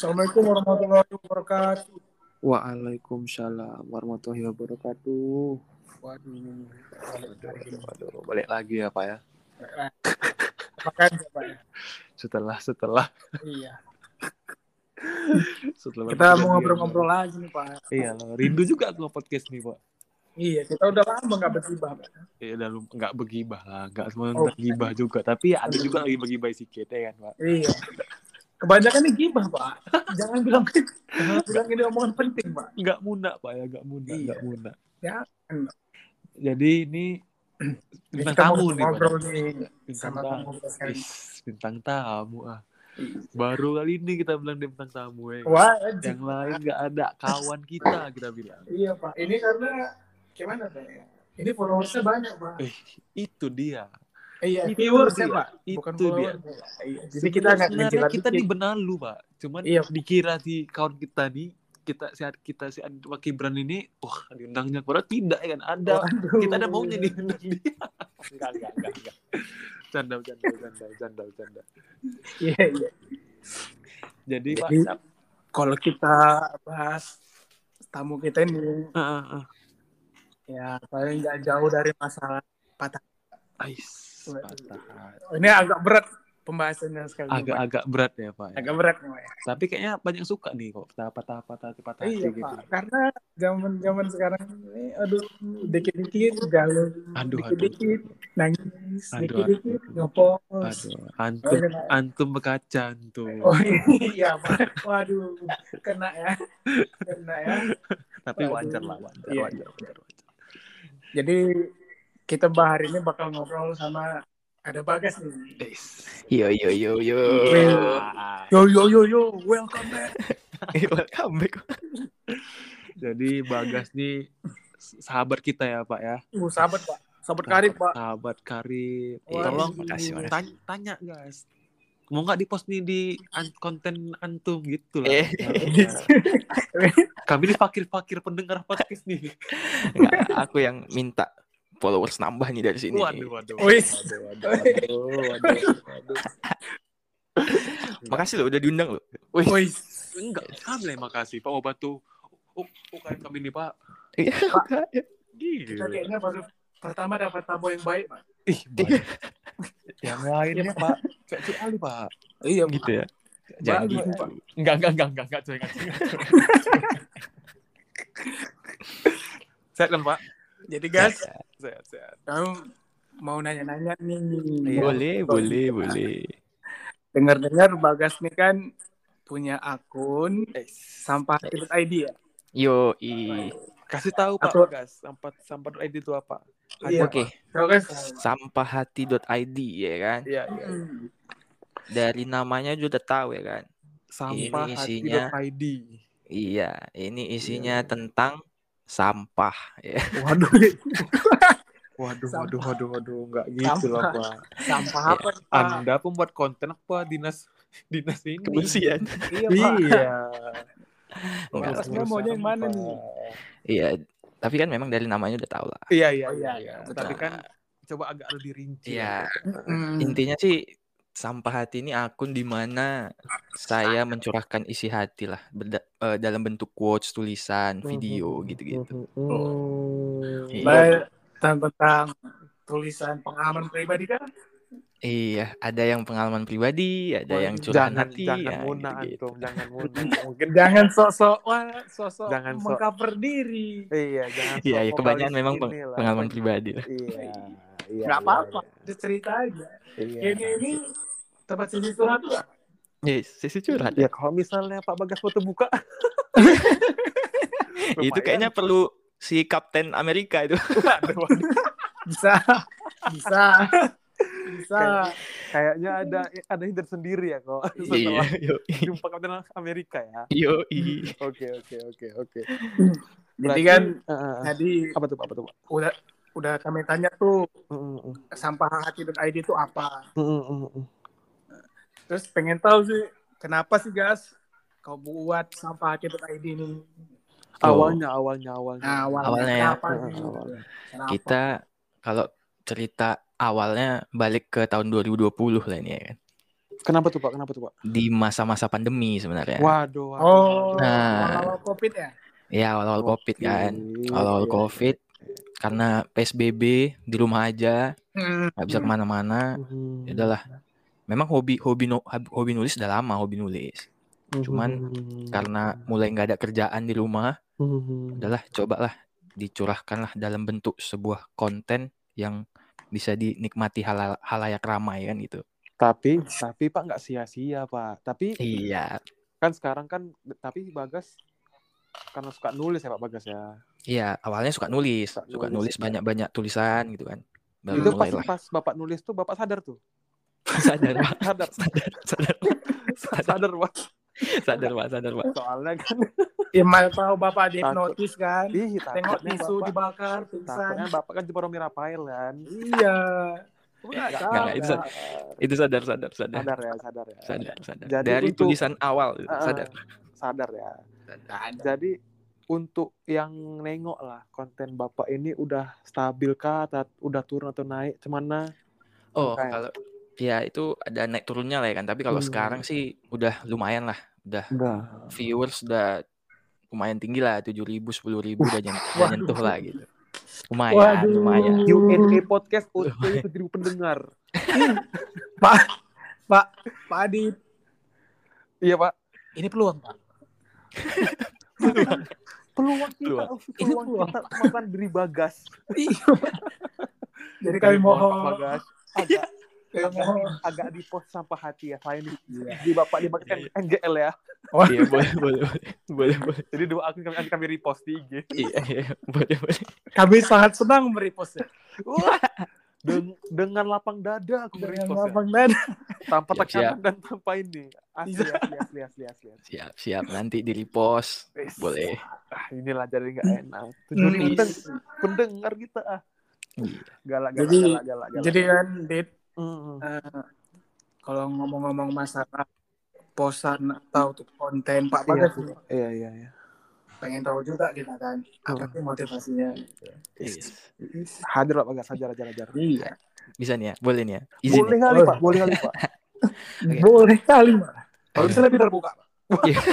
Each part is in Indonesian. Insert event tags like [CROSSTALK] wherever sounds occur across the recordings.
Assalamualaikum warahmatullahi wabarakatuh. Waalaikumsalam warahmatullahi wabarakatuh. Waduh. Waduh, waduh, balik lagi ya Pak ya. Makan Pak ya? [LAUGHS] Setelah setelah Iya. [LAUGHS] setelah Kita mau ngobrol-ngobrol lagi nih Pak. Iya, loh. rindu juga aku podcast nih Pak. Iya, kita udah lama nggak bergibah Pak. Iya, udah nggak begibah lah, nggak semua Oh. bergibah juga. Tapi ada juga lagi begibah sedikit ya kan Pak. Iya. [LAUGHS] Kebanyakan nih gibah Pak. Jangan bilang jangan bilang ini omongan penting Pak. Nggak munak Pak ya, nggak munak, Iya. nggak munak. Jangan. Jadi ini bintang tamu nih ngobrol nih Bintang sama tamu. bintang tamu ah. Baru kali ini kita bilang dia bintang tamu ya. Wah, anjing. Yang lain nggak ada kawan kita kita bilang. iya Pak. Ini karena gimana Pak ya? Ini followersnya banyak Pak. Eh, itu dia. Iya, itu viewersnya dia. Pak. Itu Bukan dia. follower. Iya. Jadi kita nggak Sebenarnya kita di dikit. Benalu, Pak. Cuman Iya. dikira di kawan kita nih kita si kita si Pak Kibran ini wah diundangnya padahal tidak ya kan ada Waduh. kita ada maunya diundang dia enggak enggak enggak enggak canda canda canda canda canda Iya, iya. jadi Pak Jadi, kalau kita bahas tamu kita ini ah, ah. ya paling nggak jauh dari masalah patah. Ais, patah hati. Ini agak berat pembahasannya sekali. Agak-agak berat ya Pak ya. agak berat nih, Pak. ya. tapi kayaknya banyak suka nih kok patah patah patah hati patah hati Iya gitu Pak, karena zaman zaman sekarang ini, aduh, dikit-dikit galau, Aduh, dikit-dikit nangis, Aduh, dikit-dikit ngepos. aduh antum Oh, antum berkaca antum Oh iya Pak, waduh, kena ya, kena ya. tapi wajar lah wajar Iya. wajar wajar, wajar. Jadi kita bah hari ini bakal ngobrol sama ada Bagas nih. Yo yo yo yo. Yo yo yo yo, welcome back. [LAUGHS] Welcome back. Jadi Bagas nih sahabat kita ya Pak ya. Uh, sahabat Pak, sahabat karib Pak. Sahabat karib. Tolong makasih, makasih. tanya, tanya guys. Mau nggak di-post nih di an- konten antum gitu lah. Eh. [LAUGHS] Kami ini fakir-fakir pendengar podcast nih. Nggak, aku yang minta followers nambah nih dari sini. Waduh, waduh. Waduh, waduh, waduh, waduh, waduh. Makasih loh udah diundang loh. Wih, enggak. Kami yang makasih Pak Obatu. Oh, UKM kami nih Pak. Iya. kita Gila. kayaknya baru pertama dapat tamu yang baik Pak. Ih, baik. yang lainnya Pak. Kayak Cik Ali Pak. Iya gitu ya. Jangan Bagus, gitu. Pak. Enggak, enggak, enggak, enggak, enggak, enggak. [LAUGHS] Sehat kan, Pak? Jadi guys, Sehat, sehat. kamu mau nanya-nanya nih. Iya. Boleh, boleh, boleh. Dengar-dengar Bagas nih kan punya akun sampah.id ya. Yo i. Kasih tahu Pak, Atau- guys, sampah sampah ID itu apa? Iya, Oke. Guys, Sampahhati.id ya kan. Iya, iya. hmm, Dari namanya juga udah tahu ya kan. Sampah Ini isinya- ID. Iya, ini isinya tentang sampah ya. waduh, [LAUGHS] Waduh, Sampah. waduh, waduh, waduh, enggak gitu lah, Sampah. Pak. sampah apa nih, Pak? Anda pembuat konten apa dinas dinas ini? Kebersihan. Iya, Pak. Iya. Enggak, mau maunya yang mana nih? Iya, tapi kan memang dari namanya udah tahu lah. Iya, iya, Oh, iya, iya, iya. betul. Tapi kan coba agak lebih rinci. Iya, Hmm. intinya sih sampah hati ini akun di mana saya mencurahkan isi hati lah berda- eh, dalam bentuk quotes, tulisan, video gitu-gitu. Iya. Baik, tentang tulisan pengalaman pribadi kan? Iya, ada yang pengalaman pribadi, ada yang curahan jangan hati, jangan ya, muna antum jangan muna [LAUGHS] [LAUGHS] mungkin Jangan sok-sok wah, sok-sok Jangan sok- mengcover diri. iya jangan Iya, sok iya, kebanyakan memang peng- pengalaman pribadi lah. iya [LAUGHS] iya Nggak iya, apa-apa, udah cerita aja. iya Ini ini tempat sisi curhat lah. Yes, sisi curhat. ya kalau misalnya Pak Bagas foto buka [LAUGHS] Itu kayaknya perlu si Kapten Amerika itu. Bisa, bisa, bisa. kayaknya ada ada hinder sendiri ya kok [LAUGHS] Iya, setelah yo, jumpa Kapten Amerika ya yo, oke oke oke oke Jadi kan eh. tadi apa tuh Pak apa tuh Pak udah udah kami tanya tuh Mm, mm, sampah hati.id itu apa. Mm, mm. Terus pengen tahu sih kenapa sih gas kau buat sampah hati.id ini? Oh. awalnya awalnya awalnya Nah, awalnya, Awalnya ya. kenapa sih? awalnya. Kenapa? Kita kalau cerita awalnya balik ke tahun 2020 lah ini ya kan. Kenapa tuh Pak? Kenapa tuh Pak? di masa-masa pandemi sebenarnya. Waduh. waduh, Oh, waduh. Nah. awal covid ya? Ya awal-awal Covid kan. Awal-awal. Covid karena PSBB di rumah aja, Hmm. nggak bisa ke mana-mana. Mhm. Ya udahlah. Memang hobi hobi no- hobi nulis udah lama hobi nulis. cuman Mhm. Karena mulai nggak ada kerjaan di rumah, Mhm. udahlah cobalah dicurahkanlah dalam bentuk sebuah konten yang bisa dinikmati halal, halayak ramai kan gitu. Tapi tapi Pak nggak sia-sia Pak. Tapi Iya. kan sekarang kan tapi Bagas karena suka nulis ya Pak Bagas ya. Iya, awalnya suka nulis, Suka suka nulis, nulis banyak-banyak tulisan gitu kan. Baru itu pas mulailah pas Bapak nulis tuh Bapak sadar tuh. Sadar, Pak. Sadar. sadar, sadar, sadar Pak. sadar, Pak, sadar, Pak. Soalnya kan Ya, mana tahu bapak dihipnotis kan? ih Tengok tisu Bapak, dibakar, pingsan. takutnya Bapak kan cuma Romi Rafael kan. Iya. Enggak, Enggak, itu enggak. Itu sadar, sadar, sadar. sadar ya, sadar ya. Sadar, sadar. Jadi Dari untuk- tulisan awal Ah, sadar. sadar ya. Sadar. Jadi untuk yang nengok lah konten Bapak ini udah stabil kah atau udah turun atau naik cemana? Oh, Kayak- kalau ya itu ada naik turunnya lah ya kan. Tapi kalau Hmm. sekarang sih udah lumayan lah. Udah Udah. viewers udah lumayan tinggi lah, tujuh ribu, sepuluh ribu udah, udah nyentuh lah gitu. Lumayan, Waduh. lumayan. Q&A podcast untuk 7000 pendengar. [LAUGHS] Pak Adit, Iya, Pak. ini peluang, Pak. Peluang kita, Peluang. peluang, Ini peluang. kita makan diri Bagas. Iya. [LAUGHS] Jadi kami Mohon, Pak Bagas. Agak, agak, mohon. agak di post sampah hati ya. Selain di, Iya. di Bapak dimakan NGL ya. Iya, boleh, boleh, boleh, boleh, boleh. Jadi dua akun kami, kami repost di IG. Iya, iya, boleh, boleh. Kami sangat senang merepostnya. Wah. Den- dengan lapang dada aku Dengan ya. lapang dada. Tanpa Siap, tekanan dan tanpa ini. Asli, Iya. asli, asli, asli, asli. asli. Siap, siap. Nanti di repost. Boleh. Ah, inilah jadi nggak enak. Tujuh Hmm. ribu pendeng- pendengar kita ah. Iya. Galak, galak, Jadi- galak, galak, galak. Jadi kan, Dit, Eh, kalau ngomong-ngomong masalah posan atau konten Pak Iya, Bagas nih, iya, iya, iya. pengen tahu juga kita kan apa sih motivasinya Yes. Hadir Pak Bagas, hajar, hajar, hajar. iya Bisa nih ya, boleh nih ya. Izin Boleh kali. Pak, boleh kali Pak. [LAUGHS] Boleh kali Pak kalau bisa lebih terbuka Pak. Iya. [LAUGHS]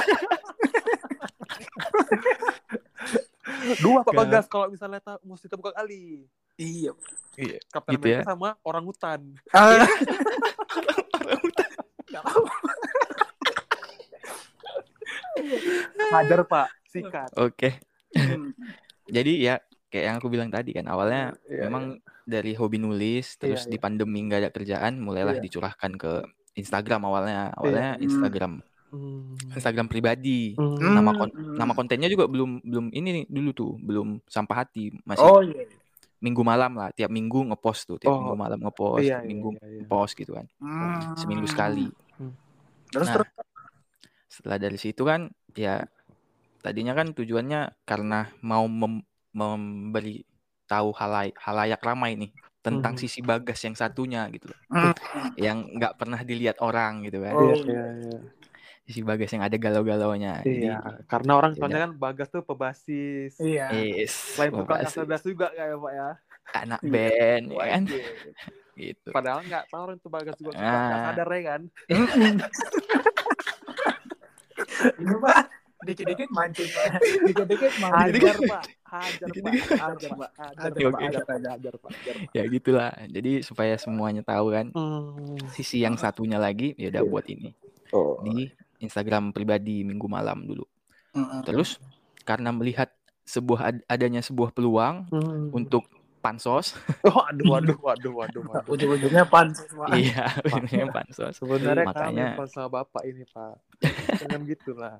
Dua Pak Bagas kalau misalnya mesti terbuka kali. Iya Iya. Kapten Gitu Amerika ya. sama orang hutan. Ah. Nggak apa-apa. Hajar Pak, sikat. Oke. Hmm. [LAUGHS] Jadi ya kayak yang aku bilang tadi kan awalnya Iya, memang dari hobi nulis terus Iya, di iya. pandemi nggak ada kerjaan mulailah Iya. dicurahkan ke Instagram awalnya awalnya Hmm. Instagram Hmm. Instagram pribadi Hmm. nama kon- Hmm. nama kontennya juga belum belum ini nih dulu tuh belum sampah hati masih oh iya minggu malam lah tiap minggu ngepost tuh tiap Oh. minggu malam ngepost Iya, tiap iya, minggu iya, iya. ngepost gitu kan Hmm. seminggu sekali terus Nah, terus setelah dari situ kan ya tadinya kan tujuannya karena mau mem- memberi tahu halay halayak ramai nih tentang Mhm. sisi bagas yang satunya gitu loh Hmm. yang nggak pernah dilihat orang gitu kan Oh. Iya, iya, iya. sisi bagas yang ada galau-galaunya Iya, jadi karena orang Iya. soalnya kan Bagas tuh pebasis. iya yes, Selain tukang pembahasan Asadas juga kayak Pak ya. anak Iya. band ya kan Wajib. [LAUGHS] gitu Padahal nggak tahu orang tuh Bagas juga suka, nggak sadar ya kan. [LAUGHS] ini Pak dikit-dikit mancing Pak dikit-dikit [LAUGHS] mancing Hajar Pak, hajar Pak, hajar Pak, hajar Pak, hajar Pak, hajar Pak, hajar Pak. ya gitulah jadi supaya semuanya tahu kan Hmm. sisi yang satunya lagi ya udah Iya. buat ini Oh. di Instagram pribadi minggu malam dulu Hmm. Terus karena melihat sebuah ad- adanya sebuah peluang Hmm. untuk pansos, [LAUGHS] Oh, aduh, waduh, waduh, waduh, waduh. [LAUGHS] ujung-ujungnya pansus Pak iya, ini pansos. Sebenarnya Makanya- kami sama bapak ini Pak. [LAUGHS] Jangan gitulah.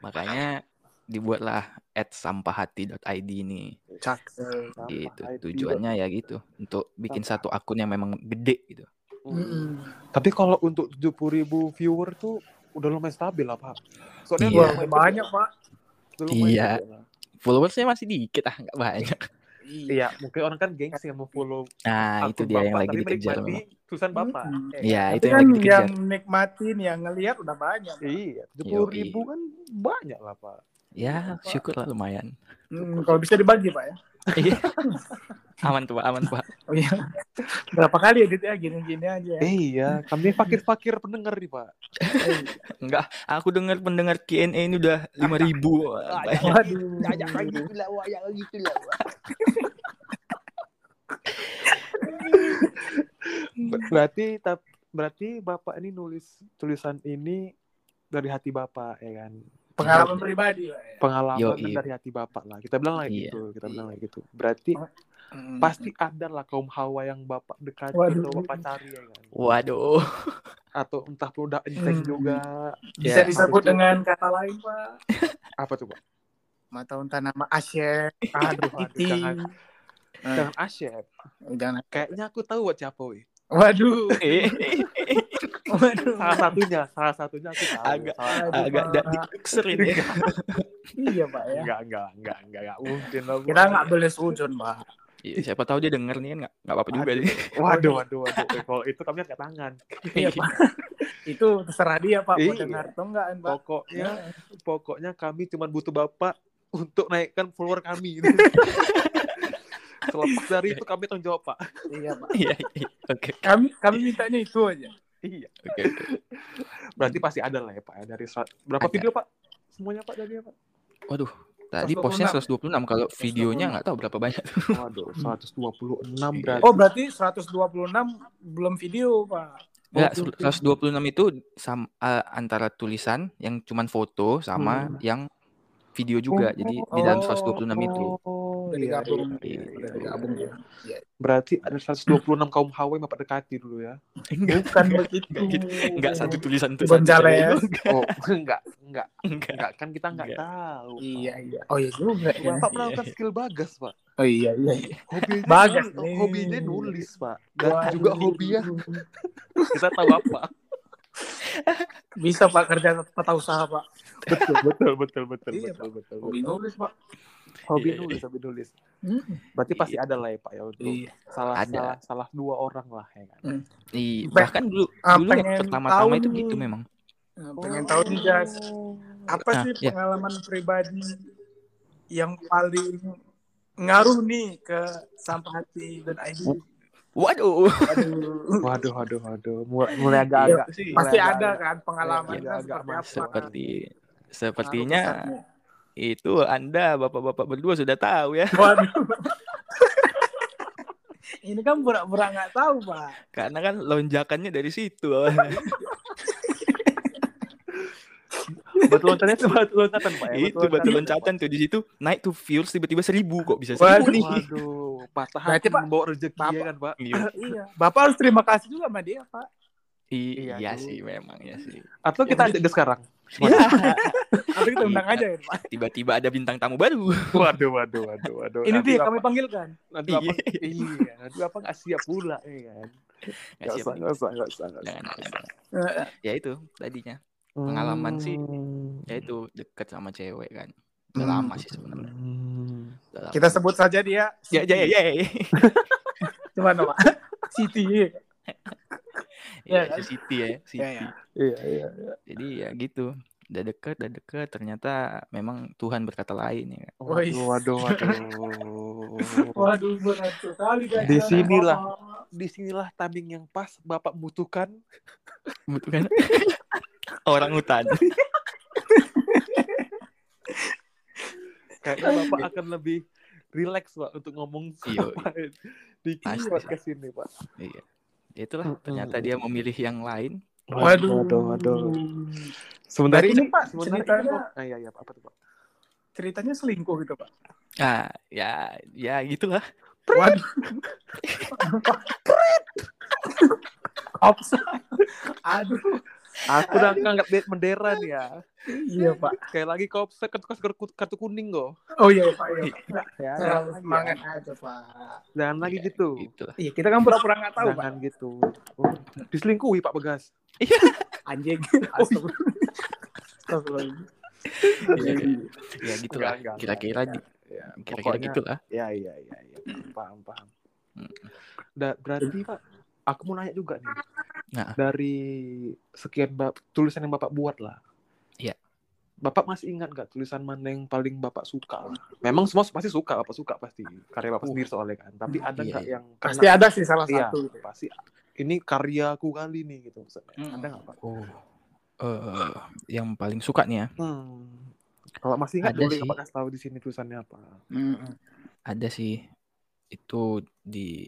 Makanya dibuatlah @sampahati.id ini. cak Sampah Gitu. IT. Tujuannya ya gitu, untuk bikin satu akun yang memang gede gitu. Hmm. Tapi kalau untuk 70.000 ribu viewer tuh udah lumayan stabil lah Pak. Soalnya Iya. Lumayan banyak. Pak Iya. Followersnya masih dikit ah, nggak banyak. Iya, mungkin orang kan gengsi yang mau follow Nah, itu dia yang bapak, lagi tapi dikejar menikmati memang. tulisan bapak. Hmm. Eh, Iya, Tapi itu yang kan lagi dikejar. yang nikmatin yang ngelihat udah banyak Pak. Iya, 70 ribu kan banyak lah Pak. Ya, syukur lah lumayan. Hmm, kalau bisa dibagi Pak ya Iya. [LAUGHS] Aman tuh, Pak. Aman, Pak. [LAUGHS] Oh iya. Berapa kali edit ya gini-gini aja. Eh, iya, kami fakir-fakir pendengar nih, Pak. Enggak, aku dengar pendengar Q&A ini udah 5000. Banyak. Waduh. Gitu lah, Wak. Jangan gitu lah, Wak. Ber- Berarti tap- berarti Bapak ini nulis tulisan ini dari hati Bapak ya kan. Pengalaman pribadi, Pak. ya. Pengalaman Yoi. dari hati Bapak lah. Kita bilang lah Iya. gitu, kita bilang lah gitu. Berarti Hmm. pasti ada lah kaum hawa yang Bapak Waduh. atau Bapak cari ya kan. Waduh. Atau entah pun udah cek Hmm. juga. Bisa Ya, disebut dengan kata lain, Pak. [LAUGHS] Apa tuh, Pak? Mata unta nama Asyik, Aduh, [LAUGHS] aduh, Titi. jangan. Jangan asyik. jangan. Kayaknya aku tahu buat siapa, weh. Waduh. [LAUGHS] Eh, Waduh. Salah satunya, salah satunya aku tahu. Agak- Salah- Aduh, agak Pak. dak dikser ini. Iya, Pak ya. Enggak, enggak, enggak, enggak, enggak mungkin lah. Kita nggak boleh sujud, Pak. Iya, siapa tahu dia denger nih kan nggak nggak apa-apa juga sih. Waduh, waduh, waduh. Eh, Kalau itu kami angkat tangan. Iya, Pak. [LAUGHS] Itu terserah dia, Pak. Mau Iya. dengar atau enggak, Pak. Pokoknya, pokoknya kami cuma butuh bapak untuk naikkan follower kami. [LAUGHS] Selepas dari itu kami tanggung jawab, Pak. Iya, Pak. Iya, iya. Oke. Kami kami mintanya itu aja. Iya. Oke, oke. Berarti pasti ada lah ya, Pak. ya, Dari serat- berapa Ada. video, Pak? Semuanya, Pak, dari Pak? Waduh, tadi postnya 126 kalau videonya nggak tahu berapa banyak. [LAUGHS] Waduh, 126 Iya. berarti. Oh, berarti 126 belum video, Pak. Enggak, Oke, oke. 126 itu sam, eh, antara tulisan yang cuman foto sama Hmm. yang video juga. Jadi di dalam Oh. 126 itu. Oh, Udah iya, digabung. iya, iya, iya, digabung iya. ya. Berarti ada 126 kaum hawa yang Bapak dekati dulu ya. Enggak, Bukan begitu. enggak gitu. Enggak satu tulisan tuh Gonzales. Oh, [LAUGHS] enggak, enggak, Enggak. enggak kan kita enggak Enggak. tahu. Iya, iya. Oh, iya juga ya. Bapak melakukan skill bagas, Pak. Oh, iya, iya. iya. Hobinya Bagas nih. hobinya nulis, Pak. Dan Waduh. juga hobinya [LAUGHS] kita tahu apa. Bisa, Pak, kerja tata usaha, Pak. Betul, betul, betul, betul, Iya, betul, betul. Hobi betul. nulis, Pak. Hobi Iya, nulis, hobi nulis. Hmm. Berarti pasti ada lah ya, Pak ya untuk Iya. salah Ada. salah salah dua orang lah ya kan. Iya, Pe- bahkan dulu ah, dulu yang pertama-tama itu gitu memang. Nah, pengen tahu nih, Jas. Apa Ah, sih iya. pengalaman pribadi yang paling ngaruh nih ke sampah hati dan ID? Waduh. Aduh. Waduh, waduh, waduh. Mulai, mulai agak-agak sih. Iya, Pasti mulai ada agak- kan pengalaman Iya, kan agak seperti apa? Seperti sepertinya itu Anda Bapak-bapak berdua sudah tahu ya. Waduh. [LAUGHS] Ini kan pura-pura nggak tahu, Pak. Karena kan lonjakannya dari situ awalnya. [LAUGHS] Batu loncatannya itu batu loncatan, Pak ya. itu batu loncatan tuh di situ naik tuh views tiba-tiba seribu kok bisa Waduh. seribu nih. Waduh, patah Berarti, hati Pak, membawa rezeki Bapak- ya kan, Pak. Iya, [CLEARS THROAT] iya. Bapak harus terima kasih juga sama dia, Pak. I- Iya, iya sih memang ya sih. Atau kita ajak dia sekarang. Iya. [LAUGHS] Atau kita undang Iya. aja ya, Pak. Tiba-tiba ada bintang tamu baru. Waduh, waduh, waduh, waduh. Ini Nanti dia kami panggilkan. Nanti Iya. apa? [LAUGHS] Iya, nanti apa nggak siap pula, ya kan? Nggak siap nggak usah, nggak usah, nggak usah. Ya itu tadinya. Pengalaman sih, Hmm. Ya itu deket sama cewek kan. Udah lama sih sebenarnya. Hmm. Lama. Kita sebut saja dia. Ya ya ya ya. ya. [LAUGHS] Gimana, Pak? Siti. Ya, kan? si Siti ya, Siti. Ya, ya. Iya, iya, iya. Jadi ya gitu. Udah deket, udah deket. Ternyata memang Tuhan berkata lain ya. kan. Waduh, waduh, waduh. Waduh, berat sekali guys. Di sinilah. Di sinilah timing yang pas Bapak membutuhkan Bukan [LAUGHS] orang hutan. kayaknya Bapak akan lebih relax Pak untuk ngomong Iya, [LAUGHS] di Pasti. podcast ini Pak. Iya. Itulah ternyata dia memilih yang lain. Waduh. waduh, waduh. Berarti ini, Pak, ceritanya- ah, iya, iya, apa tuh Pak? Ceritanya selingkuh gitu, Pak. Ah, ya ya gitulah. Waduh. Ops. Aduh. Aku udah ngangkat bendera nih ya. Iya, Pak. Kayak lagi kau kartu, kartu, kartu kuning kok. Oh iya, Pak. Iya, Pak. Ya, Terlalu jangan lagi, semangat ya. aja, Pak. Jangan lagi Ya, gitu. Itulah. Iya, kita kan pura-pura nggak tahu, Pak. Jangan gitu. Oh, diselingkuhi Pak Begas. Anjing. [LAUGHS] Astagfirullah. Astagfirullah. Ya, ya gitulah. Enggak, enggak, Kira-kira. Ya, kira-kira pokoknya- gitulah. Ya, iya, iya, iya. Paham, paham. Hmm. Da- berarti Pak, aku mau nanya juga nih. Nah. Dari sekian bab, tulisan yang Bapak buat lah. Iya. Bapak masih ingat nggak tulisan mana yang paling Bapak suka? Memang semua pasti suka, Bapak suka pasti. Karya Bapak Uh. sendiri soalnya kan. Tapi ada Iya, nggak iya. yang Pasti ada sih salah Iya, satu. gitu. pasti ini karyaku kali nih gitu. maksudnya. Hmm. Ada nggak Pak? Oh. Eh, yang paling suka nih ya. Hmm. Kalau masih ingat Ada boleh. Bapak kasih tahu di sini tulisannya apa? Mm-mm. Ada sih. Itu di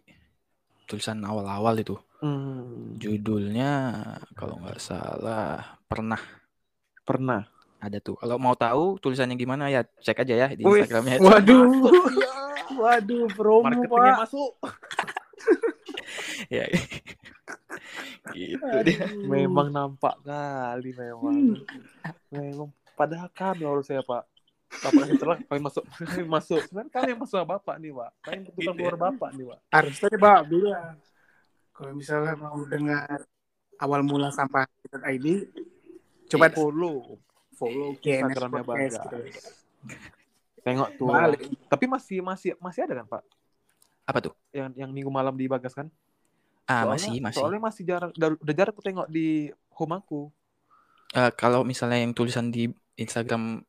tulisan awal-awal itu. Hmm. Judulnya kalau nggak salah pernah Pernah. ada tuh. Kalau mau tahu tulisannya gimana ya cek aja ya di Wih, Instagramnya. [LAUGHS] Waduh. [LAUGHS] Waduh, promo Marketingnya Pak. masuk. [LAUGHS] ya. gitu deh. Memang nampak kali memang. Memang padahal harus saya Pak. Bapak terang, kami masuk, [LAUGHS] kami masuk. Sebenarnya kami yang masuk Bapak nih Pak. Kami yang butuhkan keluar Bapak nih Pak. Harusnya Pak bilang. Kalau misalnya mau dengar awal mula sampah ID, coba Coba follow follow Instagramnya Podcast Bagas. gitu. Tengok tuh. Balik. Tapi masih masih masih ada kan Pak? Apa tuh? Yang yang minggu malam di Bagas kan? Ah, Soalnya- masih, masih. Soalnya masih jarang, udah jarang aku tengok di home aku. Eh, kalau misalnya yang tulisan di Instagram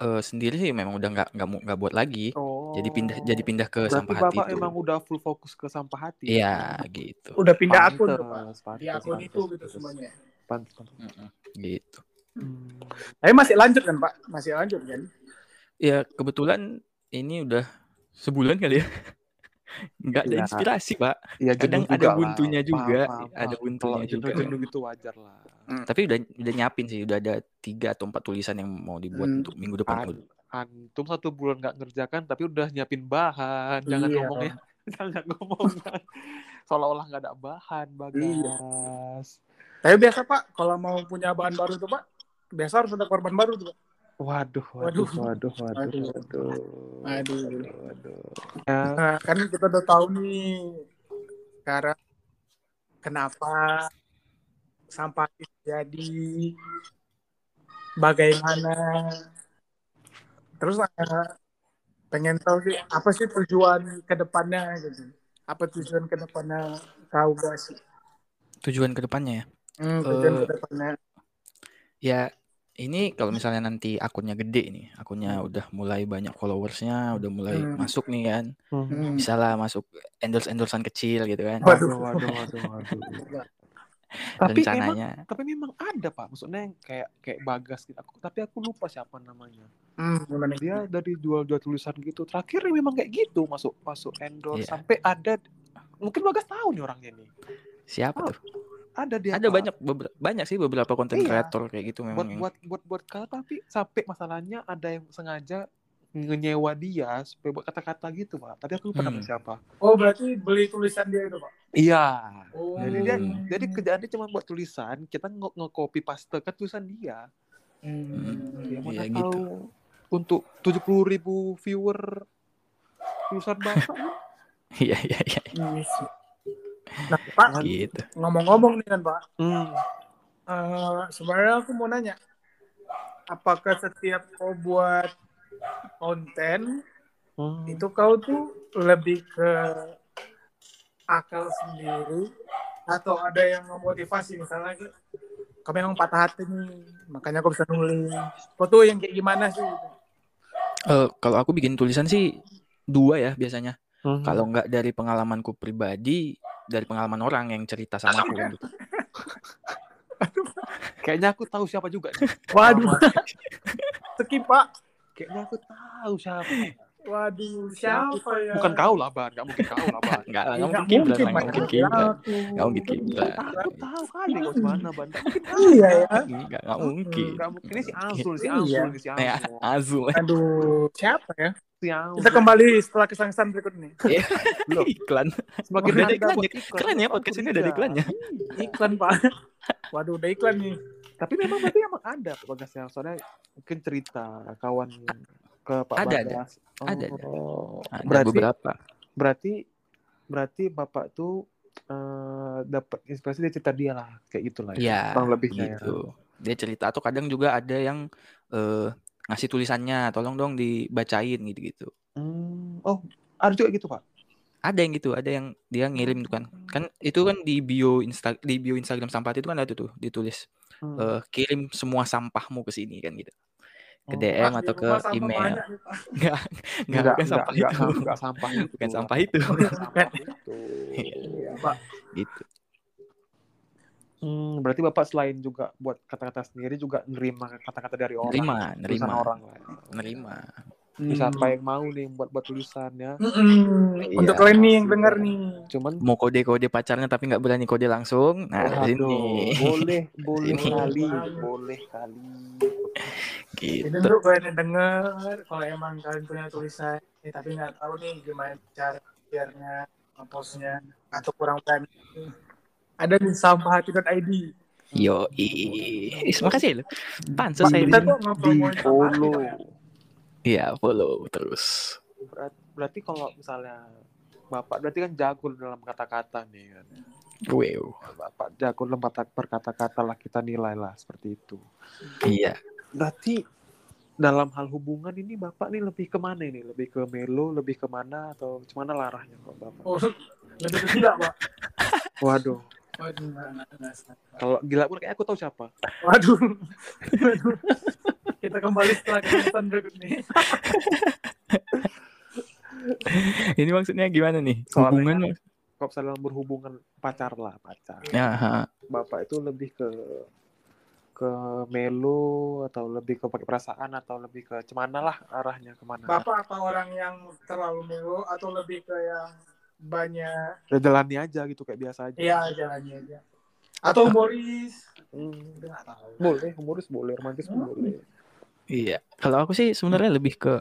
eh, sendiri sih memang udah nggak nggak mau- nggak buat lagi. Oh. Jadi pindah jadi pindah ke Berarti sampah hati Bapak itu. emang udah full fokus ke sampah hati. Iya, gitu. Udah pindah akun tuh, Pak. Pantes, pantes, Di akun pantes, itu gitu pantes. semuanya. Pantes, pantes. Gitu. Hmm. Tapi masih lanjut kan, Pak? Masih lanjut kan? Ya kebetulan ini udah sebulan kali ya. Nggak ada Iya. inspirasi, Pak. Iya, Kadang jenuh ada juga lah. buntunya juga, Paham, paham, ada buntunya juga. jenuh-jenuh gitu wajar lah. Tapi udah udah nyiapin sih, udah ada tiga atau empat tulisan yang mau dibuat Hmm. untuk minggu depan. An- antum satu bulan nggak ngerjakan tapi udah nyiapin bahan jangan Iya. ngomongnya [LAUGHS] jangan ngomong seolah-olah nggak ada bahan Iya. bagas Tapi biasa, Pak, kalau mau punya bahan baru tuh, Pak, biasa harus ada korban baru tuh, Pak. Waduh Waduh. waduh waduh waduh Aduh. waduh Aduh. waduh ya Nah, kan kita udah tahu nih sekarang kenapa sampah itu jadi bagaimana terus eh, pengen tahu sih apa sih tujuan ke depannya gitu apa tujuan ke depannya kau gak sih Tujuan ke depannya ya. hmm, tujuan Eh, ke depannya Ya ini kalau misalnya nanti akunnya gede nih, akunnya udah mulai banyak followersnya, udah mulai Hmm. masuk nih kan, Hmm. bisa lah masuk endorse endorsean kecil gitu kan. waduh waduh waduh waduh tapi memang Rencananya. tapi memang ada pak maksudnya yang kayak kayak bagas gitu aku tapi aku lupa siapa namanya Hmm, gimana? dia dari jual-jual tulisan gitu terakhir memang kayak gitu masuk masuk endorse Iya. sampai ada mungkin bagas tahu nih orangnya nih Siapa Oh, tuh? Ada dia Ada banyak beber- banyak sih beberapa konten Iya. kreator kayak gitu buat memang yang buat buat buat kata tapi sampai masalahnya ada yang sengaja ngenyewa dia supaya buat kata-kata gitu pak tapi aku lupa Hmm. nama siapa oh berarti beli tulisan dia itu pak iya oh. jadi dia jadi kerjaannya cuma buat tulisan kita nge nge-copy paste kan tulisan dia Hmm. ya mana tahu gitu. untuk tujuh puluh ribu viewer tulisan bapak [LAUGHS] kan? Iya iya iya Iya. Nah, Pak, gitu. ngomong-ngomong nih kan, Pak. hmm. Eh, sebenarnya aku mau nanya, apakah setiap kau buat konten Hmm. itu kau tuh lebih ke akal sendiri atau ada yang memotivasi misalnya gitu, kau memang patah hati nih, makanya kau bisa nulis. Kau tuh yang kayak gimana sih? Eh, kalau aku bikin tulisan sih dua ya biasanya. Hmm. Kalau nggak dari pengalamanku pribadi, dari pengalaman orang yang cerita sama aku gitu. [LAUGHS] kayaknya aku tahu siapa juga nih. Waduh, skip Pak. kayaknya aku tahu siapa Waduh, siapa ya? bukan kau lah ban nggak mungkin kau lah ban Nggak lah, Ya, nggak nggak mungkin Pak. nggak mungkin kiblat. Aku. Nggak mungkin kiblat. aku tahu kali kau mana ban nggak mungkin Iya ya. Nggak, nggak mungkin. nggak mungkin ini si Azul si Iya. Azul ini si Ya, Azul Azul. Aduh, siapa ya? Azul Kita kembali setelah kesan-kesan berikut ini. [LAUGHS] Loh. Iklan. semakin Udah ada ada iklannya. buat iklan Keren ya podcast ini udah ada iklannya. Iklan, Pak. [LAUGHS] Waduh, udah iklan nih. tapi memang berarti emang ada Bagas yang soalnya mungkin cerita kawan ke Pak Ada, ada. Bagas Oh, Ada, ada. Ada berarti beberapa. berarti berarti bapak tuh eh, dapat inspirasi dari cerita dia lah kayak gitulah ya Iya, kurang lebihnya ya. gitu. Dia cerita atau kadang juga ada yang eh, ngasih tulisannya, tolong dong dibacain gitu-gitu. Hmm, oh ada juga gitu pak Ada yang gitu, ada yang dia ngirim tuh kan. Kan itu kan di bio Insta di bio Instagram sampah itu kan ada tuh ditulis Hmm. eh, kirim semua sampahmu ke sini kan gitu. ke DM Pak, atau ke email. enggak [LAUGHS] Enggak, bukan sampah itu. enggak sampah itu. Bukan sampah itu. Bukan sampah [LAUGHS] itu. Iya, Pak. gitu. Hmm, berarti Bapak selain juga buat kata-kata sendiri juga nerima kata-kata dari orang. Nerima, nerima. orang lah. Nerima. Bisa Hmm. apa yang mau nih buat buat tulisan ya. Mm-mm. Iya. Untuk kalian nih yang dengar nih. Cuman Mau kode-kode pacarnya tapi nggak berani kode langsung. Nah, Aduh, sini. boleh, [LAUGHS] boleh Ini. kali, boleh kali. Gitu. Jadi untuk kalian yang denger, kalau emang kalian punya tulisan, eh, tapi nggak tahu nih gimana cara biarnya, postnya, atau kurang berani. Ada di sampahati.id. Yo, ih, makasih loh. Pansos Pak, saya di kita tuh Di follow. Ya. Iya, follow terus. Berarti kalau misalnya Bapak berarti kan jago dalam kata-kata nih kan. Wow. Bapak jago dalam kata- berkata-kata lah kita nilai lah seperti itu. Iya. Berarti dalam hal hubungan ini Bapak nih lebih ke mana ini? Lebih ke melo, lebih ke mana atau ke mana larahnya kok Bapak? Oh, [LAUGHS] lebih ke tidak, Pak. Waduh, Waduh, kalau gila pun kayak aku tahu siapa. Waduh. Waduh. Kita kembali setelah keputusan berikut nih. [LAUGHS] Ini maksudnya gimana nih? Hubungan kan- mas- Kalau misalnya dalam berhubungan pacar lah, pacar. Ya. Bapak itu lebih ke ke melo atau lebih ke pakai perasaan atau lebih ke cemana lah arahnya ke mana? Bapak apa orang yang terlalu melo atau lebih ke yang banyak Ya jalani aja gitu kayak biasa aja. Iya, jalannya aja. Atau humoris. Hmm. Nggak tahu. Boleh, humoris boleh, romantis pun boleh. Iya. Kalau aku sih sebenarnya lebih ke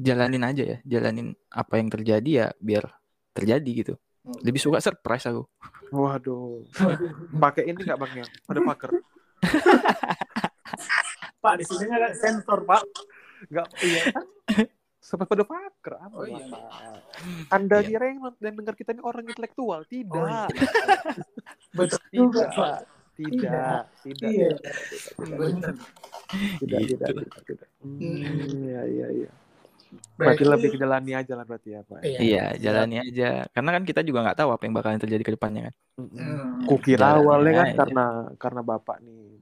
jalanin aja ya, jalanin apa yang terjadi ya biar terjadi gitu. Lebih suka surprise aku. Waduh. Pakai ini nggak bang ya? Ada paker? Pak, di sini nggak ada sensor, Pak. Nggak, iya Sampai pada paker apa Oh, iya. Bapak? Anda Iya. kira yang yang dengar kita ini orang intelektual? Tidak. Oh, iya. [LAUGHS] Betul juga, Pak. Tidak. Tidak. Tidak. Iya. Tidak. Tidak. Tidak. Gitu. Tidak. Tidak. tidak. Iya, iya, iya. Berarti lebih ke jalani aja lah berarti ya, Pak. Iya. Iya, jalani aja. Karena kan kita juga nggak tahu apa yang bakalan terjadi ke depannya kan. Hmm. Kukira awalnya kan aja. karena karena bapak nih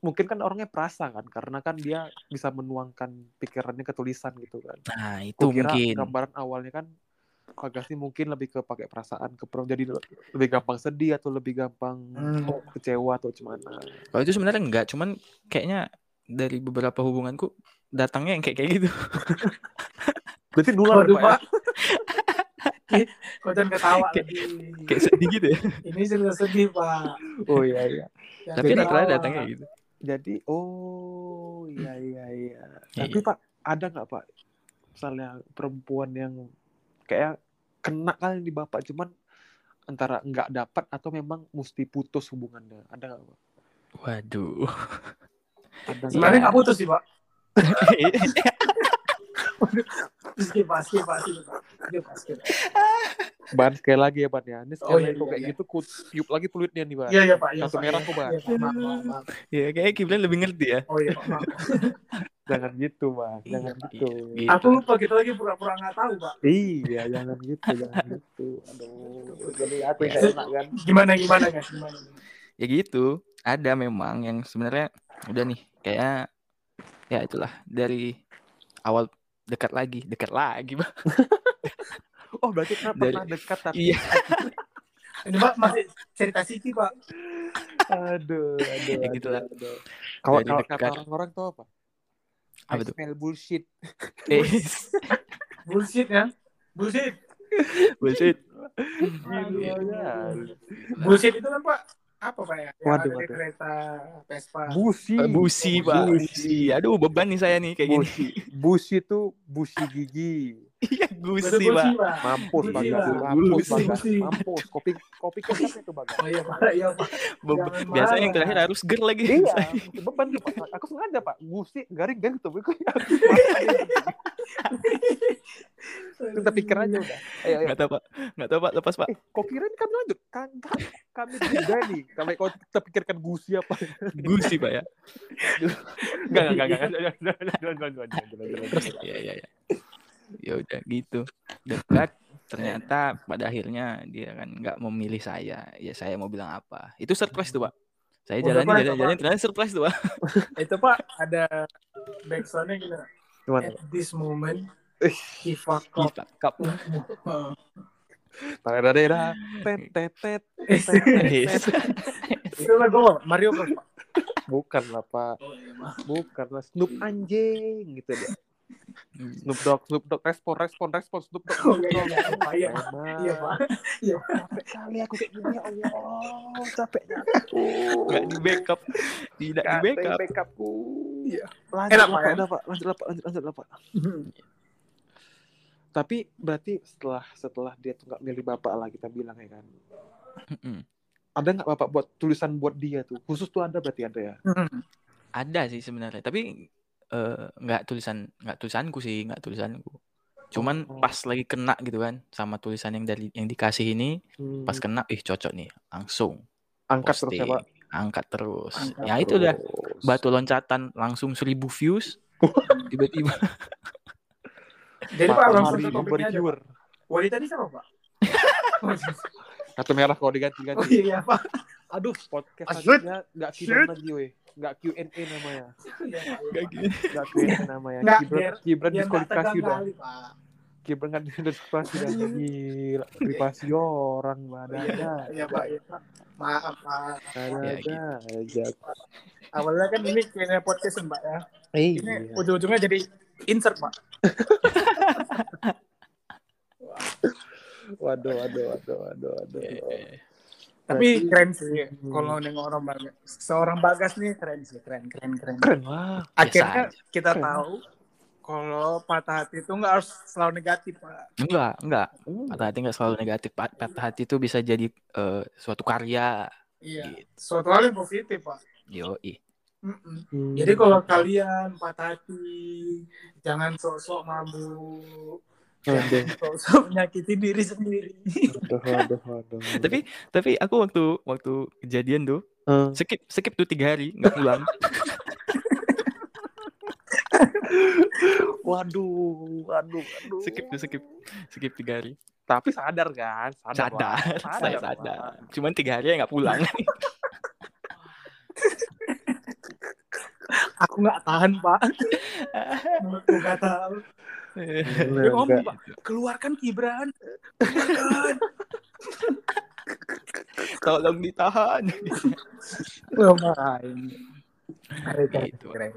mungkin kan orangnya perasa kan karena kan dia bisa menuangkan pikirannya ke tulisan gitu kan. Nah, itu Kukira mungkin. gambaran awalnya kan Pak Gasni mungkin lebih ke pakai perasaan ke jadi lebih gampang sedih atau lebih gampang Hmm. kecewa atau gimana. Kalau itu sebenarnya enggak, cuman kayaknya dari beberapa hubunganku datangnya yang kayak kayak gitu. [LAUGHS] Berarti nular Waduh, Pak. ya? [LAUGHS] Kau jangan ketawa Kayak- lagi. kayak sedih gitu ya. [LAUGHS] Ini cerita sedih, Pak. Oh iya iya. Tapi rata-rata datangnya gitu. Jadi oh iya iya iya. Iya. Tapi Pak ada nggak Pak misalnya perempuan yang kayak kena kali di bapak cuman antara nggak dapat atau memang mesti putus hubungannya ada nggak Pak? Waduh. Sebenarnya Iya. nggak putus sih, Pak. [LAUGHS] [LAUGHS] Skip, Pak. Skip. Ban sekali lagi ya Pak ya. Ini sekali Oh, iya, iya, kayak iya. gitu ku tiup lagi peluitnya nih Pak. Iya, iya, Pak. Iya, Kartu Pak. merah Iya, kok, Pak. iya, Pak. Maaf, maaf, maaf. ya kayak Kiblan lebih ngerti ya. Oh iya, Pak. [LAUGHS] Jangan gitu Pak. Jangan Iya, gitu. iya. Aku lupa kita lagi pura-pura nggak tahu, Pak. Iya, jangan gitu, jangan [LAUGHS] gitu. Aduh, jadi aku yang Ya. enak kan. Gimana, gimana, guys? Gimana? Ya gitu. Ada memang yang sebenarnya udah nih kayak ya itulah dari awal dekat lagi, dekat lagi, Bang. [LAUGHS] Oh, berarti kan Dari- pernah dekat tapi Iya. Ini, Pak, masih cerita Siki, Pak. aduh, aduh, Ya aduh. Kalau orang-orang tuh apa? Apa I tuh? smell bullshit. [LAUGHS] Bullshit, ya. Bullshit. bullshit. Iya. aduh. Bullshit itu kan, Pak, apa, Pak, ya? Yang Waduh, waduh. kereta Vespa. Busi. Eh, Busi, Pak. Busi. Busi. Aduh, beban nih saya nih kayak gini. Busi. Busi itu busi gigi. Iya, gusi, Pak. Bullshit, Pak. Mampus. Pak. Mampus. Mampus. Kopi kopi kecap itu bagas. Oh iya, Pak. Iya, Pak. Biasanya yang terakhir harus ger lagi. Iya, [LAUGHS] beban tuh, Pak. Aku sengaja, Pak. Busi garing-garing tuh. [LAUGHS] Kita pikir aja udah. Ayo, ayo. Nggak tahu, Pak. Nggak tahu, Pak. Lepas, Pak. Eh, kok kirain kami lanjut? Kagak. Kami juga nih. Kalau kau kita pikirkan gusi apa? Gusi, Pak ya. Enggak, enggak, enggak, enggak. Jangan, jangan, jangan, jangan, jangan, jangan, jangan. Iya, iya, iya. Ya udah gitu. Dekat ternyata pada akhirnya dia kan nggak memilih saya. Ya saya mau bilang apa? Itu surprise tuh, Pak. Saya Oh, jalani surprise, jalan jalan ternyata surprise tuh, Pak. [LAUGHS] Itu, Pak, ada backsoundnya. Gimana? At this moment, Ih. he fuck up. Kita kap. Heeh. Tadadada, tet tet tet. Yes. [LAUGHS] Itu lagu? Mario Bros. Bukan lah pak, Oh, iya, Pak. bukan lah Snoop anjing gitu dia. Snoop Dogg, Snoop Dogg, respon, respon, respon, Snoop Dogg, Oh, Snoop iya, iya, Pak. Iya. Iya, Pak. Iya, Pak. Capek kali aku kayak gini ya Allah, capeknya aku. Nggak di backup. Tidak di backup. backupku. Iya. Lanjut Enak, Pak, Pak. ya? Udah, Pak. Lanjut Pak. Lanjut, lanjut Pak. Tapi berarti setelah setelah dia tuh nggak milih bapak lah kita bilang ya kan. Ada nggak bapak buat tulisan buat dia tuh? Khusus tuh ada berarti ada ya? Ada sih sebenarnya, tapi eh, nggak tulisan nggak tulisanku sih, nggak tulisanku. Cuman Oh. pas lagi kena gitu kan sama tulisan yang dari yang dikasih ini, Hmm. pas kena ih cocok nih, langsung angkat terus ya posting. Pak. Angkat terus. Angkat ya itu udah Terus. batu loncatan langsung seribu views. Tiba-tiba Jadi Pak langsung ke topiknya aja. Pak. ini siapa Pak? Kartu merah kalau diganti-ganti. Oh iya Pak. Aduh, podcast selanjutnya nggak. Q&A lagi, weh. Nggak Q&A namanya. Iya. Nggak Q&A namanya. Nggak, Gibran, Gibran diskualifikasi udah. Gibran kan diskualifikasi udah. [LAUGHS] Gila, privasi orang. Ada ada. Iya Pak. Iya, Pak. Maaf Pak. Ada Ya, ada aja. Awalnya kan ini kayaknya podcast Mbak ya. Ini Iya. ujung-ujungnya jadi insert Pak. [LAUGHS] Waduh, waduh, waduh, waduh, waduh. Tapi Berarti- keren sih Hmm. kalau nengok orang bagas. Seorang bagas nih keren sih, keren, keren, keren. Keren lah. Akhirnya aja. kita Keren. tahu kalau patah hati itu nggak harus selalu negatif Pak. Enggak, enggak. Hmm. Patah hati enggak selalu negatif. Pat- Patah hati itu bisa jadi eh, suatu karya. Iya. Gitu. Suatu hal yang positif Pak. Yo, Mm-mm. Hmm. Jadi kalau kalian patah hati, jangan sok-sok mabuk, Aduh, sok-sok [LAUGHS] menyakiti diri sendiri. waduh, waduh, waduh. Tapi tapi aku waktu waktu kejadian tuh Eh, skip skip tuh tiga hari nggak pulang. [LAUGHS] waduh, waduh, waduh. skip tuh skip skip tiga hari. Tapi sadar kan? Sadar. Sadar, Pak. [LAUGHS] saya sadar. Cuman tiga hari ya nggak pulang. Aku nggak tahan Pak. Aku nggak tahu. Enggak. Pak, keluarkan Gibran. Keluarkan. Tolong ditahan. Keren, Gitu. keren.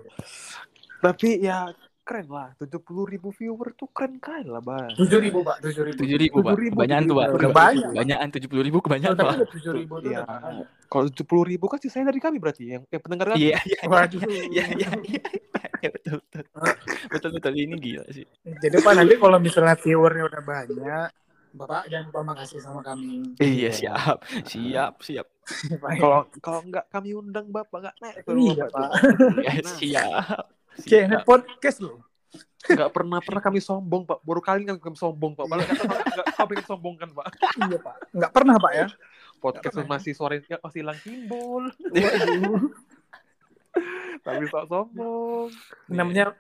Tapi ya keren lah. 70 ribu viewer tuh keren kali lah, Bang. Tujuh ribu Pak, tujuh ribu. Tujuh ribu pak. 7.000 Kebanyakan tuh pak. Kebanyakan tujuh puluh ribu kebanyakan Tapi pak. tujuh ribu Iya. banyak. Kalau 70 ribu kan sisanya dari kami berarti yang, yang pendengar kami. Iya iya Waduh. iya iya. Iya. [LAUGHS] Ya, betul betul. Betul betul ini gila sih. Jadi Pak nanti kalau misalnya viewernya udah banyak, Bapak jangan lupa makasih sama kami. Iya siap siap siap. Kalau kalau nggak kami undang Bapak nggak naik ke rumah Iya Pak. Ya, siap. Kayaknya Siap. podcast loh. nggak pernah pernah kami sombong Pak. Baru kali kami, kami sombong Pak. Malah kata nggak kami sombongkan Pak. Iya Pak. Nggak pernah Pak ya. Podcast masih suaranya masih hilang timbul. Tapi sok sombong. Namanya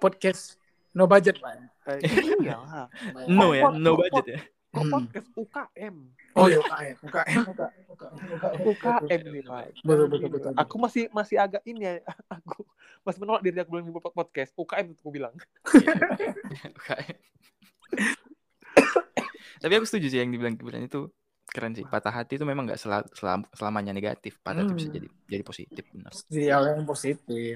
podcast no budget Pak. Eh, iya lah. No ya, no budget ya. Kok Hmm. podcast UKM? Oh iya UKM, UKM, UKM, UKM nih Pak. Betul betul betul. Aku masih masih agak ini ya. [LAUGHS] Aku masih menolak diri aku bilang di podcast. UKM itu aku bilang. [LAUGHS] [COUGHS] Tapi aku setuju sih yang dibilang Gibran itu keren sih. Patah hati itu memang nggak sel- selam- selamanya negatif. Patah hati bisa Hmm. jadi jadi positif benar. Jadi hal yang positif.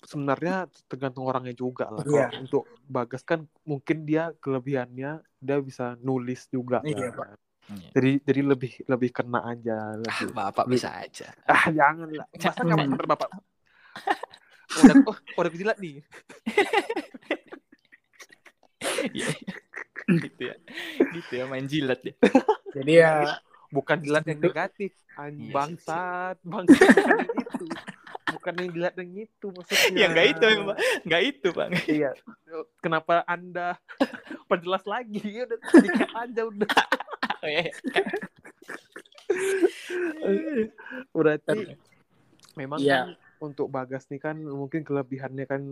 Sebenarnya tergantung orangnya juga lah. Iya. Kalau untuk Bagas kan mungkin dia kelebihannya dia bisa nulis juga. Iya, kan. Iya. Jadi jadi lebih lebih kena aja Ah, lebih. Bapak bisa aja. Ah [LAUGHS] jangan lah. Masa nggak Hmm. bener bapak? [LAUGHS] Udah, oh, udah kejilat nih. [LAUGHS] Iya. gitu ya. Gitu ya main jilat ya. Jadi ya Bukan jilat yang negatif. Iya An sih, bangsat, bangsat itu. Bukan yang jilat yang itu maksudnya. Ya nggak itu Pak. Nggak itu, Bang. Iya. Kenapa Anda [LAUGHS] perjelas lagi? Ya Udah sedikit aja udah. Oh, iya, iya. Berarti memang Iya. kan untuk Bagas nih kan mungkin kelebihannya kan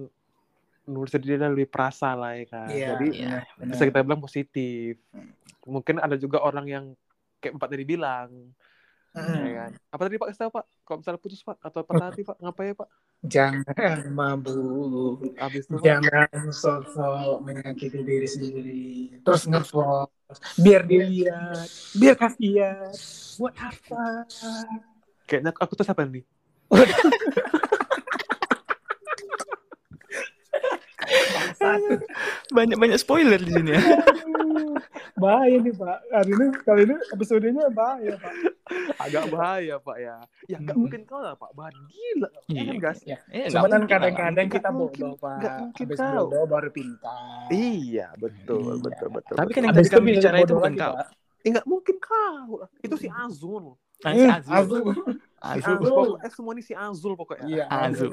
menurut saya dia lebih perasa lah ya kan. Iya, Jadi iya, benar, bisa kita bilang positif. Mungkin ada juga orang yang kayak Bapak tadi bilang, Hmm. ya kan. Apa tadi Pak kasih tahu Pak? Kalau misalnya putus Pak atau patah hati Pak, ngapain ya Pak? Jangan mabuk. Abis itu Jangan sosok menyakiti diri sendiri. Terus ngepost. Biar dilihat. Biar kasihan. Buat apa? kayaknya aku tuh siapa nih? [LAUGHS] [LAUGHS] Banyak-banyak spoiler di sini ya. bahaya nih Pak. Hari ini kali ini episodenya bahaya Pak. Agak bahaya Pak ya. Ya nggak Hmm. mungkin kau lah Pak. Bahan gila. Iya, Iya gas. Ya. Eh, Cuma nggak kan mungkin lah. kadang-kadang kita mungkin. bodoh Pak. Nggak mungkin Habis tahu. bodoh baru pintar. Iya betul Iya. betul betul. Tapi kan yang tadi kami bicara itu bukan kau. Pak. Eh, nggak mungkin kau. Itu si Azul. Ah, si Azul. Azul. Si Azul. Azul. Pokoknya semua ini si Azul pokoknya. Iya, Azul.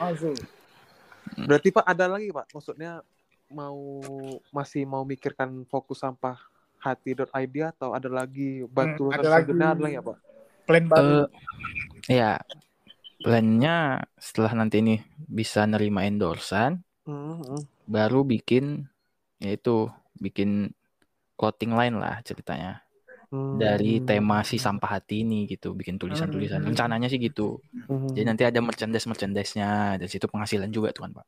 Azul. [LAUGHS] Berarti Pak ada lagi Pak. Maksudnya mau masih mau mikirkan fokus sampah hati.id atau ada lagi bantu Hmm, ada lagi. ada lagi ya Pak? Plan baru. Eh, ya, plannya setelah nanti ini bisa nerima endorsan, Hmm, hmm. baru bikin yaitu bikin clothing line lah ceritanya Hmm. dari tema si sampah hati ini gitu, bikin tulisan-tulisan. Hmm. Rencananya sih gitu. Hmm. Jadi nanti ada merchandise merchandise-nya dari situ penghasilan juga tuh kan pak.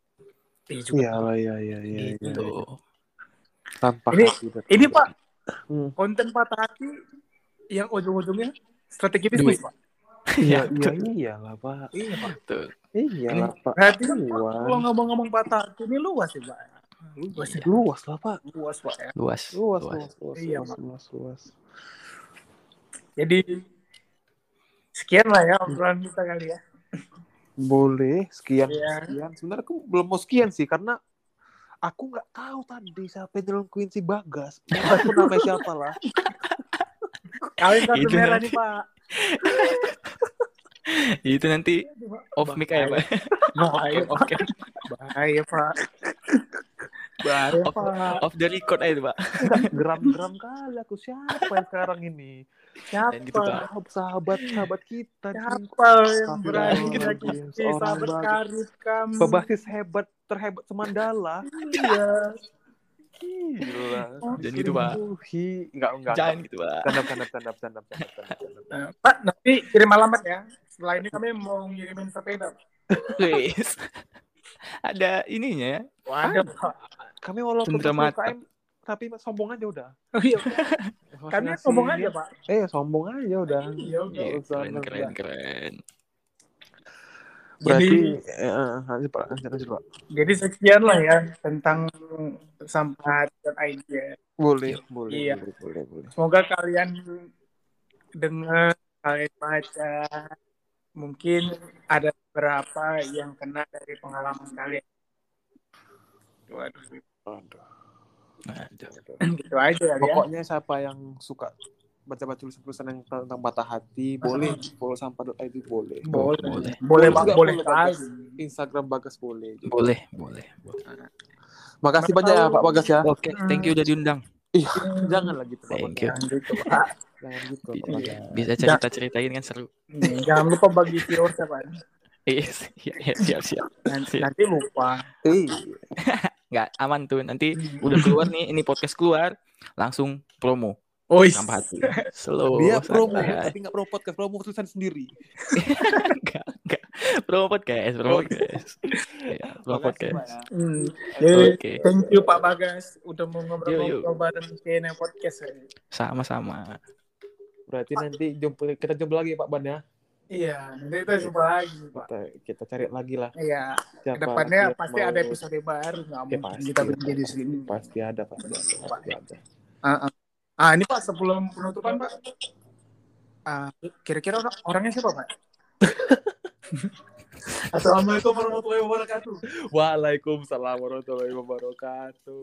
Iya. Iya lah iya iya iya. iya. Gitu. Tanpa Ini- hati. Ini Pak, Hmm. konten patah hati yang ujung-ujungnya strategi bisnis Pak. [LAUGHS] Iya iya iyalah Pak. Iya Pak. Tuh. Iyalah Pak. Kan kalau Luas. ngomong-ngomong patah hati ini luas ya Pak. Luas ya. Luas lah Pak. Luas Pak ya. Luas. Luas luas. luas luas Iya, luas luas luas. Jadi sekian lah ya obrolan kita kali ya. Boleh sekian Iya. sekian. Sebenarnya aku belum mau sekian sih karena aku nggak tahu tadi siapa yang nyelengkuin si Bagas. Aku namanya siapa lah. [LAUGHS] Kalian kartu Itu merah nanti. nih Pak. [LAUGHS] Itu nanti off mic ya pak. Bahaya [LAUGHS] Pak. Oke. Bahaya Pak. Bahaya Off, off the record aja pak. Geram-geram kali aku siapa yang sekarang ini. Siapa? gitu. Sahabat sahabat kita. Siapa yang berani menyakiti seorang sahabat karib kamu? Pebasis hebat terhebat semandala. Iya. Gila. Dan gitu, Pak. Hi, enggak enggak. Jangan gitu pak. Tanda tanda tanda tanda tanda tanda. Nah, Pak, nanti kirim alamat ya. Setelah ini kami mau ngirimin sepeda. Please. Ada ininya ya. Waduh, Pak. Kami walaupun. UKM, tapi sombong aja udah. Oh iya, kami ngasih ngomong aja, Pak. Eh, sombong aja udah. Iya, udah. Iya, usah, keren keren keren. Berarti Jadi, eh, eh, lanjut Pak, lanjut lanjut Pak. jadi sekian lah ya tentang sampah dan ya. Boleh, boleh, Iya. boleh, boleh, boleh. Semoga kalian dengar, kalian baca, mungkin ada beberapa yang kena dari pengalaman kalian. Waduh, Aduh. Aduh. gitu aja ya. Pokoknya siapa yang suka baca-baca tulisan-tulisan yang tentang patah hati, boleh follow sampah.id boleh. Boleh, Boleh. boleh, Boleh boleh Bagas. Instagram Bagas boleh. juga. Boleh boleh. Makasih banyak ya Pak Bagas ya. Oke, thank you udah diundang. Iya, jangan lagi gitu Thank you. Jangan gitu, Pak. Jangan gitu Pak Bagas. Bisa cerita ceritain kan seru. Hmm, Jangan lupa bagi viewers ya, Pak. Iya, iya, siap siap. Nanti, lupa. Eh, Nggak aman tuh. Nanti udah keluar nih, ini podcast keluar, langsung promo Oh, sampah hati. [LAUGHS] Slow. dia promo santai. tapi nggak promo podcast, promo tulisan sendiri. Enggak, enggak. Promo podcast, promo podcast. Iya, promo podcast. ya. Hmm. Jadi, Oke. thank you Pak Bagas udah mau ngobrol-ngobrol bareng Kene Podcast. ya. Sama-sama. Berarti nanti jumpa kita jumpa lagi Pak Ban ya. Iya, nanti kita jumpa lagi, Pak. Kita, kita cari lagi lah. Iya, Siapa ke depannya pasti mau- ada episode baru, nggak Ya, mungkin pasti. kita berhenti di sini. Pasti ada, pasti ada, pasti ada. Ah, ah. Ah, ini Pak sebelum penutupan Pak, Ah, kira-kira orang- orangnya siapa Pak? [LAUGHS] Assalamualaikum warahmatullahi wabarakatuh. Waalaikumsalam warahmatullahi wabarakatuh.